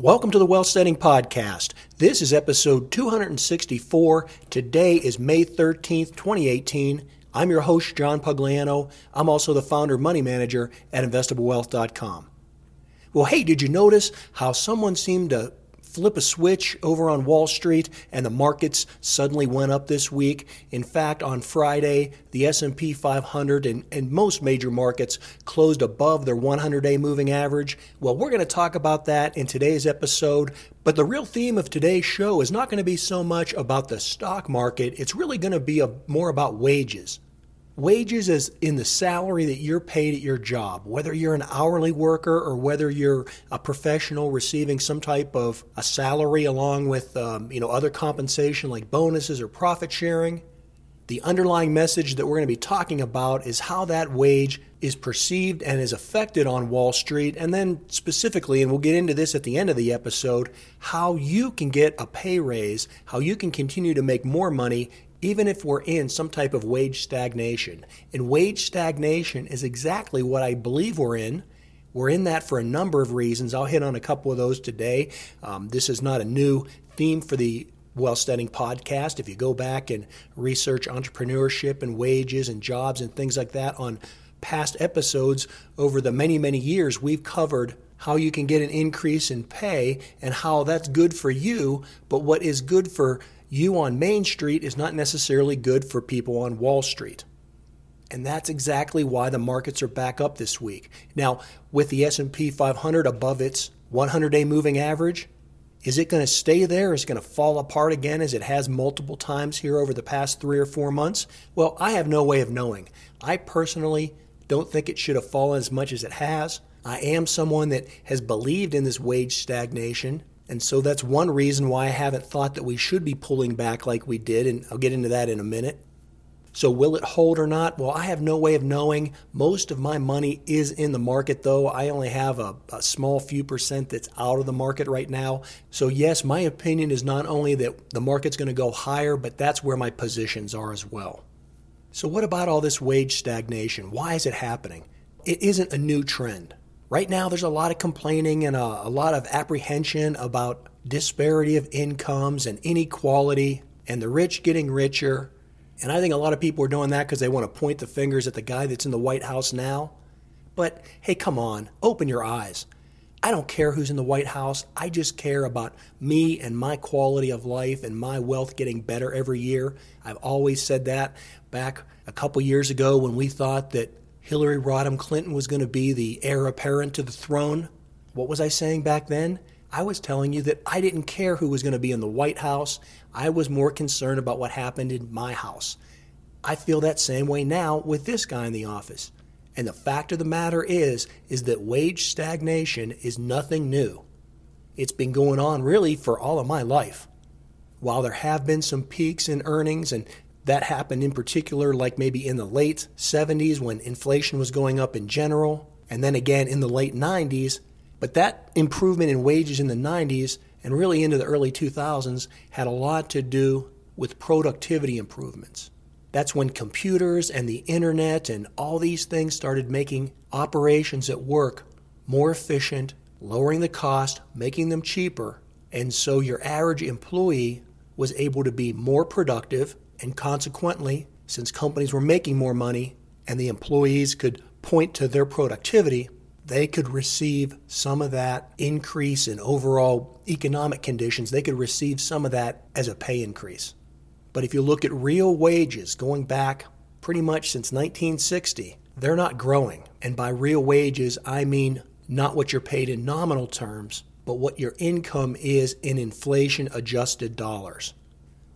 Welcome to the Wealthsteading Podcast. This is episode 264. Today is May 13th, 2018. I'm your host, John Pugliano. I'm also the founder Money Manager at InvestableWealth.com. Well, hey, did you notice how someone seemed to flip a switch over on Wall Street and the markets suddenly went up this week. In fact, on Friday, the S&P 500 and, and most major markets closed above their 100-day moving average. Well, we're going to talk about that in today's episode, but the real theme of today's show is not going to be so much about the stock market. It's really going to be a, more about wages. Wages is in the salary that you're paid at your job, whether you're an hourly worker or whether you're a professional receiving some type of a salary along with um, you know other compensation like bonuses or profit sharing. The underlying message that we're going to be talking about is how that wage is perceived and is affected on Wall Street, and then specifically, and we'll get into this at the end of the episode, how you can get a pay raise, how you can continue to make more money even if we're in some type of wage stagnation. And wage stagnation is exactly what I believe we're in. We're in that for a number of reasons. I'll hit on a couple of those today. Um, this is not a new theme for the Wealthsteading podcast. If you go back and research entrepreneurship and wages and jobs and things like that on past episodes over the many, many years, we've covered how you can get an increase in pay and how that's good for you, but what is good for you on Main Street is not necessarily good for people on Wall Street. And that's exactly why the markets are back up this week. Now, with the S&P 500 above its 100-day moving average, is it going to stay there? Is it going to fall apart again as it has multiple times here over the past 3 or 4 months? Well, I have no way of knowing. I personally don't think it should have fallen as much as it has. I am someone that has believed in this wage stagnation and so that's one reason why I haven't thought that we should be pulling back like we did, and I'll get into that in a minute. So, will it hold or not? Well, I have no way of knowing. Most of my money is in the market, though. I only have a, a, small few percent that's out of the market right now. So, yes, my opinion is not only that the market's going to go higher, but that's where my positions are as well. So, what about all this wage stagnation? Why is it happening? It isn't a new trend. Right now, there's a lot of complaining and a, a lot of apprehension about disparity of incomes and inequality and the rich getting richer. And I think a lot of people are doing that because they want to point the fingers at the guy that's in the White House now. But hey, come on, open your eyes. I don't care who's in the White House. I just care about me and my quality of life and my wealth getting better every year. I've always said that back a couple years ago when we thought that Hillary Rodham Clinton was going to be the heir apparent to the throne. What was I saying back then? I was telling you that I didn't care who was going to be in the White House. I was more concerned about what happened in my house. I feel that same way now with this guy in the office. And the fact of the matter is is that wage stagnation is nothing new. It's been going on really for all of my life. While there have been some peaks in earnings and that happened in particular, like maybe in the late 70s when inflation was going up in general, and then again in the late 90s. But that improvement in wages in the 90s and really into the early 2000s had a lot to do with productivity improvements. That's when computers and the internet and all these things started making operations at work more efficient, lowering the cost, making them cheaper. And so your average employee was able to be more productive and consequently, since companies were making more money and the employees could point to their productivity, they could receive some of that increase in overall economic conditions. They could receive some of that as a pay increase. But if you look at real wages going back pretty much since 1960, they're not growing. And by real wages, I mean not what you're paid in nominal terms, but what your income is in inflation adjusted dollars.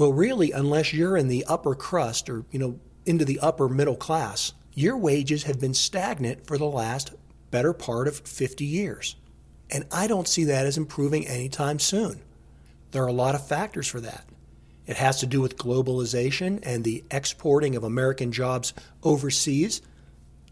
Well, really, unless you're in the upper crust or, you know, into the upper middle class, your wages have been stagnant for the last better part of 50 years. And I don't see that as improving anytime soon. There are a lot of factors for that. It has to do with globalization and the exporting of American jobs overseas,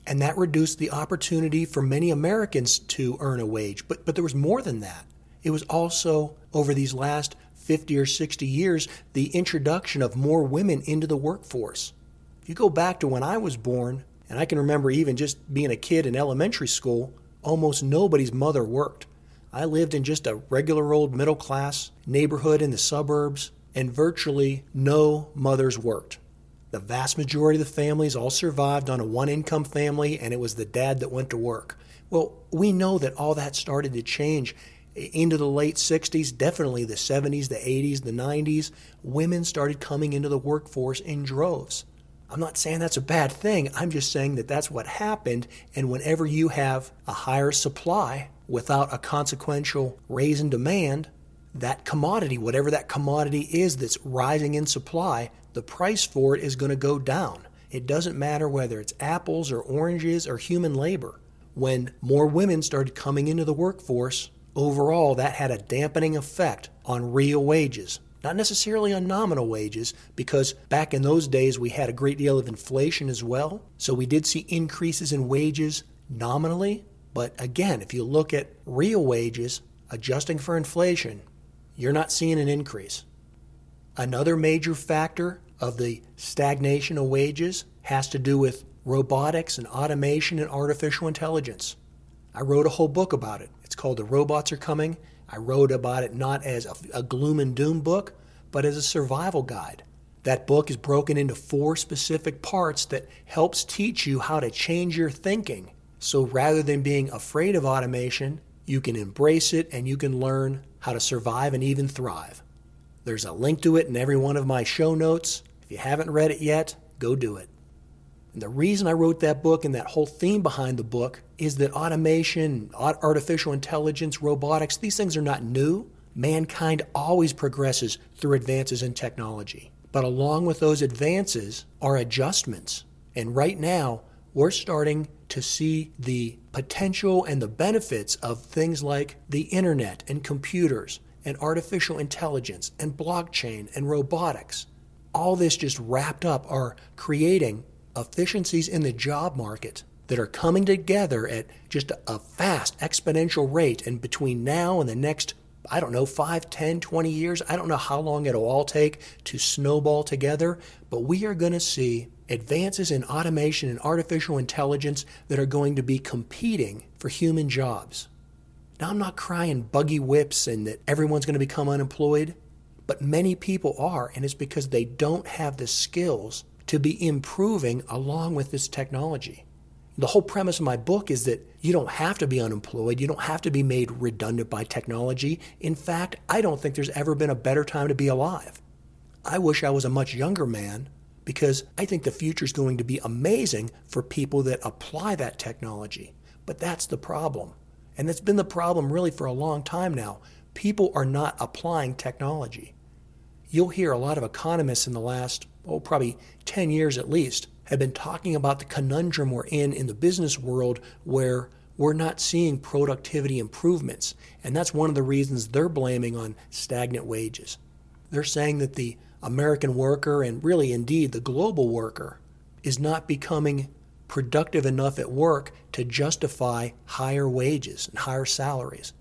and that reduced the opportunity for many Americans to earn a wage. But, but there was more than that. It was also over these last 50 or 60 years, the introduction of more women into the workforce. If you go back to when I was born, and I can remember even just being a kid in elementary school, almost nobody's mother worked. I lived in just a regular old middle class neighborhood in the suburbs, and virtually no mothers worked. The vast majority of the families all survived on a one income family, and it was the dad that went to work. Well, we know that all that started to change into the late 60s, definitely the 70s, the 80s, the 90s. Women started coming into the workforce in droves. I'm not saying that's a bad thing. I'm just saying that that's what happened. And whenever you have a higher supply without a consequential raise in demand, that commodity, whatever that commodity is that's rising in supply, the price for it is going to go down. It doesn't matter whether it's apples or oranges or human labor. When more women started coming into the workforce, overall that had a dampening effect on real wages. Not necessarily on nominal wages, because back in those days we had a great deal of inflation as well. So we did see increases in wages nominally. But again, if you look at real wages, adjusting for inflation, you're not seeing an increase. Another major factor of the stagnation of wages has to do with robotics and automation and artificial intelligence. I wrote a whole book about it. It's called The Robots Are Coming. I wrote about it not as a, a, gloom and doom book, but as a survival guide. That book is broken into four specific parts that helps teach you how to change your thinking. So rather than being afraid of automation, you can embrace it and you can learn how to survive and even thrive. There's a link to it in every one of my show notes. If you haven't read it yet, go do it. And the reason I wrote that book and that whole theme behind the book is that automation, artificial intelligence, robotics, these things are not new. Mankind always progresses through advances in technology. But along with those advances are adjustments. And right now, we're starting to see the potential and the benefits of things like the internet and computers and artificial intelligence and blockchain and robotics. All this just wrapped up are creating efficiencies in the job market that are coming together at just a fast exponential rate. And between now and the next, I don't know, 5, 10, 20 years, I don't know how long it'll all take to snowball together, but we are going to see advances in automation and artificial intelligence that are going to be competing for human jobs. Now, I'm not crying buggy whips and that everyone's going to become unemployed, but many people are, and it's because they don't have the skills to be improving along with this technology. The whole premise of my book is that you don't have to be unemployed. You don't have to be made redundant by technology. In fact, I don't think there's ever been a better time to be alive. I wish I was a much younger man because I think the future is going to be amazing for people that apply that technology. But that's the problem. And it's been the problem really for a long time now. People are not applying technology. You'll hear a lot of economists in the last, oh, probably 10 years at least, have been talking about the conundrum we're in in the business world where we're not seeing productivity improvements. And that's one of the reasons they're blaming on stagnant wages. They're saying that the American worker, and really indeed the global worker, is not becoming productive enough at work to justify higher wages and higher salaries.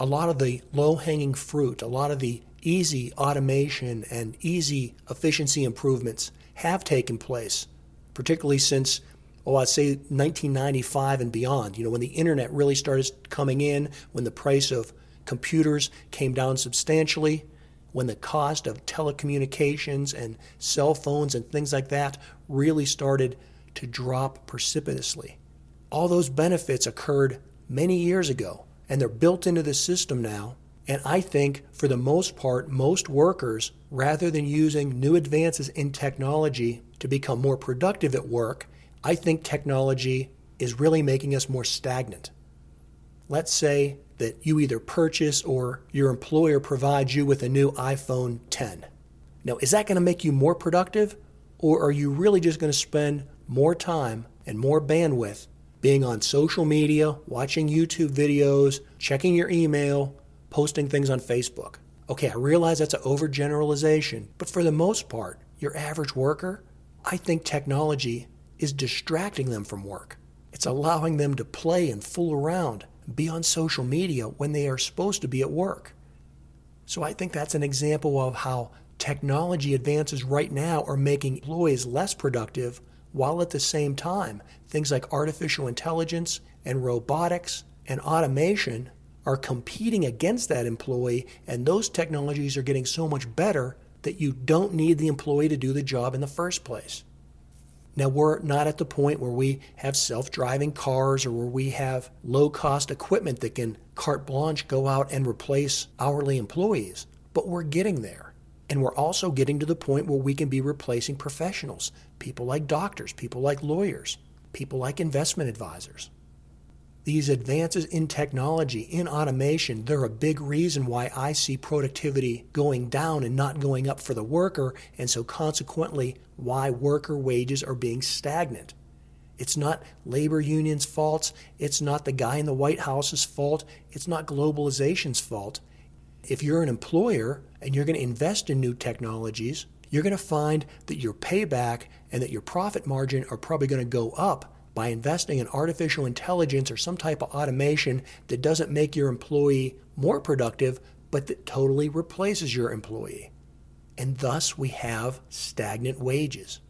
A lot of the low hanging fruit, a lot of the easy automation and easy efficiency improvements have taken place, particularly since, oh, I'd say 1995 and beyond. You know, when the internet really started coming in, when the price of computers came down substantially, when the cost of telecommunications and cell phones and things like that really started to drop precipitously. All those benefits occurred many years ago, and they're built into the system now. And I think, for the most part, most workers, rather than using new advances in technology to become more productive at work, I think technology is really making us more stagnant. Let's say that you either purchase or your employer provides you with a new iPhone 10. Now, is that going to make you more productive? Or are you really just going to spend more time and more bandwidth being on social media, watching YouTube videos, checking your email, posting things on Facebook? Okay, I realize that's an overgeneralization, but for the most part, your average worker, I think technology is distracting them from work. It's allowing them to play and fool around be on social media when they are supposed to be at work. So I think that's an example of how technology advances right now are making employees less productive while at the same time things like artificial intelligence and robotics and automation are competing against that employee, and those technologies are getting so much better that you don't need the employee to do the job in the first place. Now, we're not at the point where we have self driving cars or where we have low cost equipment that can carte blanche go out and replace hourly employees, but we're getting there. And we're also getting to the point where we can be replacing professionals, people like doctors, people like lawyers, people like investment advisors these advances in technology, in automation, they're a big reason why I see productivity going down and not going up for the worker, and so consequently, why worker wages are being stagnant. It's not labor unions' fault. It's not the guy in the White House's fault. It's not globalization's fault. If you're an employer and you're going to invest in new technologies, you're going to find that your payback and that your profit margin are probably going to go up by investing in artificial intelligence or some type of automation that doesn't make your employee more productive, but that totally replaces your employee. And thus we have stagnant wages.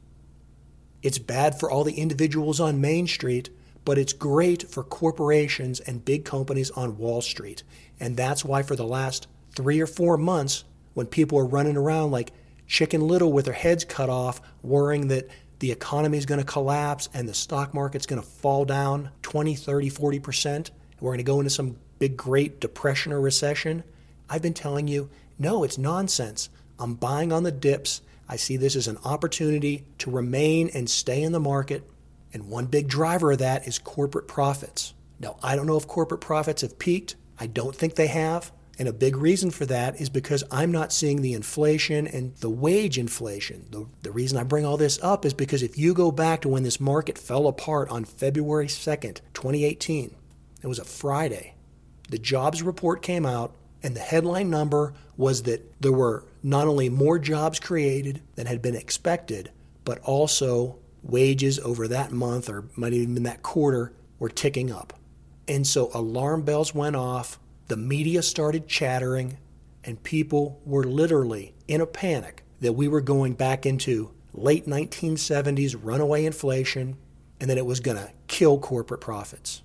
It's bad for all the individuals on Main Street, but it's great for corporations and big companies on Wall Street. And that's why for the last three or four months, when people are running around like Chicken Little with their heads cut off, worrying that the economy is going to collapse and the stock market's going to fall down 20, 30, 40%. We're going to go into some big, great depression or recession. I've been telling you, no, it's nonsense. I'm buying on the dips. I see this as an opportunity to remain and stay in the market. And one big driver of that is corporate profits. Now, I don't know if corporate profits have peaked. I don't think they have. And a big reason for that is because I'm not seeing the inflation and the wage inflation. The, the reason I bring all this up is because if you go back to when this market fell apart on February 2nd, 2018, it was a Friday, the jobs report came out, and the headline number was that there were not only more jobs created than had been expected, but also wages over that month or might even that quarter were ticking up. And so alarm bells went off the media started chattering, and people were literally in a panic that we were going back into late 1970s runaway inflation and that it was going to kill corporate profits.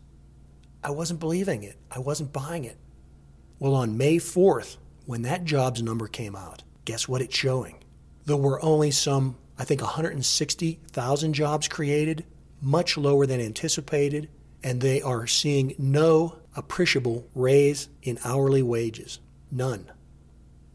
I wasn't believing it. I wasn't buying it. Well, on May 4th, when that jobs number came out, guess what it's showing? There were only some, I think, 160,000 jobs created, much lower than anticipated, and they are seeing no appreciable raise in hourly wages. None.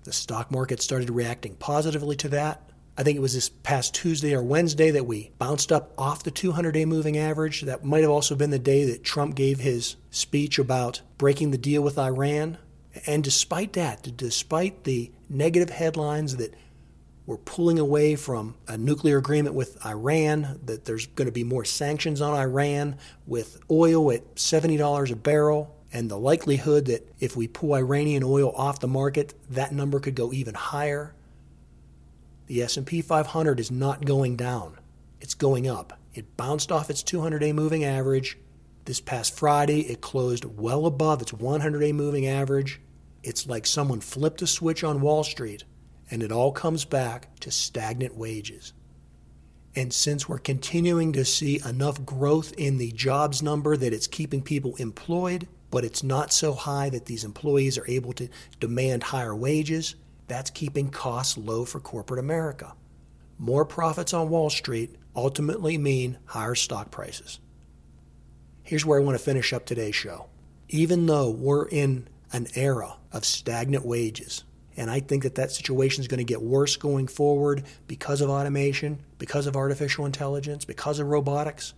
The stock market started reacting positively to that. I think it was this past Tuesday or Wednesday that we bounced up off the 200 day moving average. That might have also been the day that Trump gave his speech about breaking the deal with Iran. And despite that, despite the negative headlines that we're pulling away from a nuclear agreement with Iran, that there's going to be more sanctions on Iran, with oil at $70 a barrel, and the likelihood that if we pull Iranian oil off the market, that number could go even higher. The S&P 500 is not going down. It's going up. It bounced off its 200-day moving average. This past Friday, it closed well above its 100-day moving average. It's like someone flipped a switch on Wall Street and it all comes back to stagnant wages. And since we're continuing to see enough growth in the jobs number that it's keeping people employed, but it's not so high that these employees are able to demand higher wages, that's keeping costs low for corporate America. More profits on Wall Street ultimately mean higher stock prices. Here's where I want to finish up today's show. Even though we're in an era of stagnant wages, and I think that that situation is going to get worse going forward because of automation, because of artificial intelligence, because of robotics.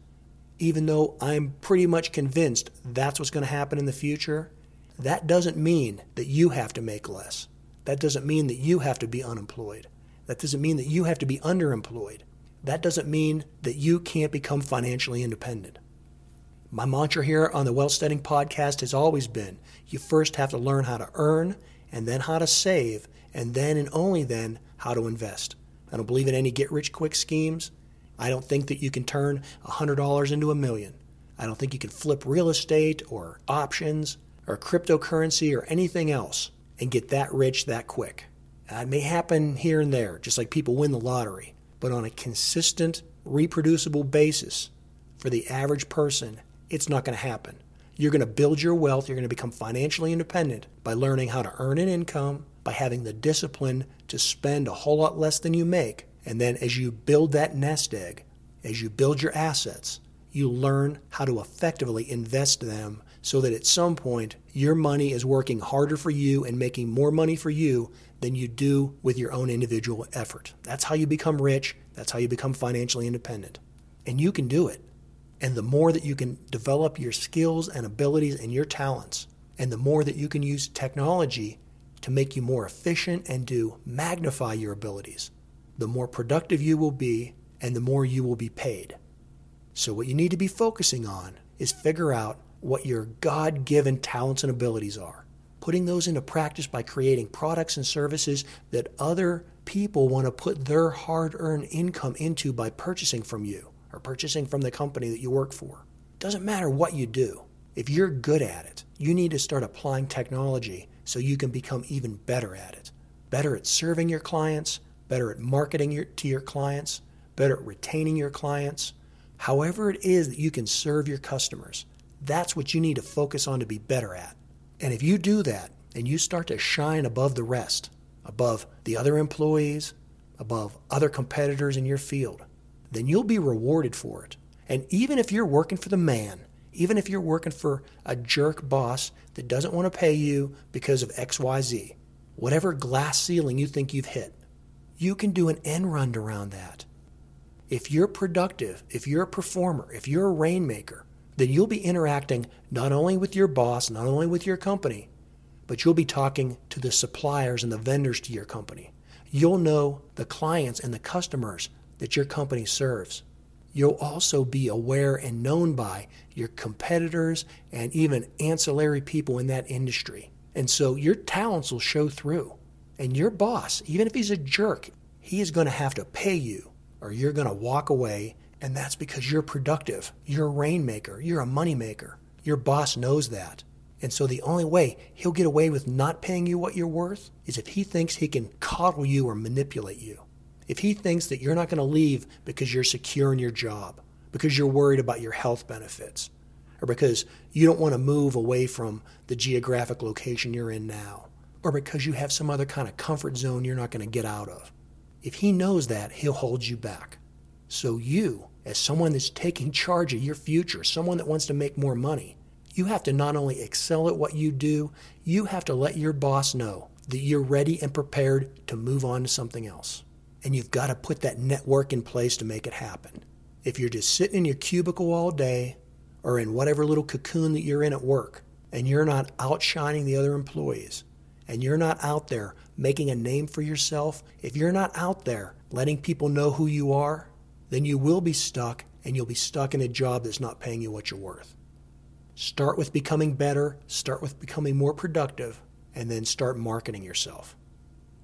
Even though I'm pretty much convinced that's what's going to happen in the future, that doesn't mean that you have to make less. That doesn't mean that you have to be unemployed. That doesn't mean that you have to be underemployed. That doesn't mean that you can't become financially independent. My mantra here on the Wealthsteading Podcast has always been you first have to learn how to earn and then how to save, and then and only then how to invest. I don't believe in any get rich quick schemes. I don't think that you can turn $100 into a million. I don't think you can flip real estate or options or cryptocurrency or anything else and get that rich that quick. It may happen here and there, just like people win the lottery, but on a consistent, reproducible basis for the average person, it's not going to happen. You're going to build your wealth. You're going to become financially independent by learning how to earn an income, by having the discipline to spend a whole lot less than you make. And then as you build that nest egg, as you build your assets, you learn how to effectively invest them so that at some point your money is working harder for you and making more money for you than you do with your own individual effort. That's how you become rich. That's how you become financially independent. And you can do it. And the more that you can develop your skills and abilities and your talents, and the more that you can use technology to make you more efficient and to magnify your abilities, the more productive you will be and the more you will be paid. So, what you need to be focusing on is figure out what your God given talents and abilities are, putting those into practice by creating products and services that other people want to put their hard earned income into by purchasing from you or purchasing from the company that you work for. Doesn't matter what you do. If you're good at it, you need to start applying technology so you can become even better at it. Better at serving your clients, better at marketing your, to your clients, better at retaining your clients. However, it is that you can serve your customers, that's what you need to focus on to be better at. And if you do that and you start to shine above the rest, above the other employees, above other competitors in your field, then you'll be rewarded for it. And even if you're working for the man, even if you're working for a jerk boss that doesn't want to pay you because of XYZ, whatever glass ceiling you think you've hit, you can do an end run around that. If you're productive, if you're a performer, if you're a rainmaker, then you'll be interacting not only with your boss, not only with your company, but you'll be talking to the suppliers and the vendors to your company. You'll know the clients and the customers that your company serves. You'll also be aware and known by your competitors and even ancillary people in that industry. And so your talents will show through. And your boss, even if he's a jerk, he is going to have to pay you or you're going to walk away and that's because you're productive. You're a rainmaker. You're a moneymaker. Your boss knows that. And so the only way he'll get away with not paying you what you're worth is if he thinks he can coddle you or manipulate you. If he thinks that you're not going to leave because you're secure in your job, because you're worried about your health benefits, or because you don't want to move away from the geographic location you're in now, or because you have some other kind of comfort zone you're not going to get out of. If he knows that, he'll hold you back. So you as someone that's taking charge of your future, someone that wants to make more money, you have to not only excel at what you do, you have to let your boss know that you're ready and prepared to move on to something else. And you've got to put that network in place to make it happen. If you're just sitting in your cubicle all day or in whatever little cocoon that you're in at work and you're not outshining the other employees and you're not out there making a name for yourself, if you're not out there letting people know who you are, then you will be stuck and you'll be stuck in a job that's not paying you what you're worth. Start with becoming better, start with becoming more productive, and then start marketing yourself.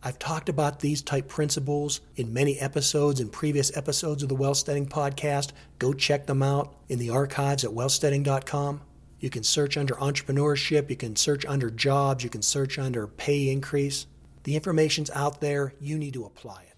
I've talked about these type principles in many episodes and previous episodes of the Wealthsteading podcast. Go check them out in the archives at wealthsteading.com. You can search under entrepreneurship, you can search under jobs, you can search under pay increase. The information's out there, you need to apply it.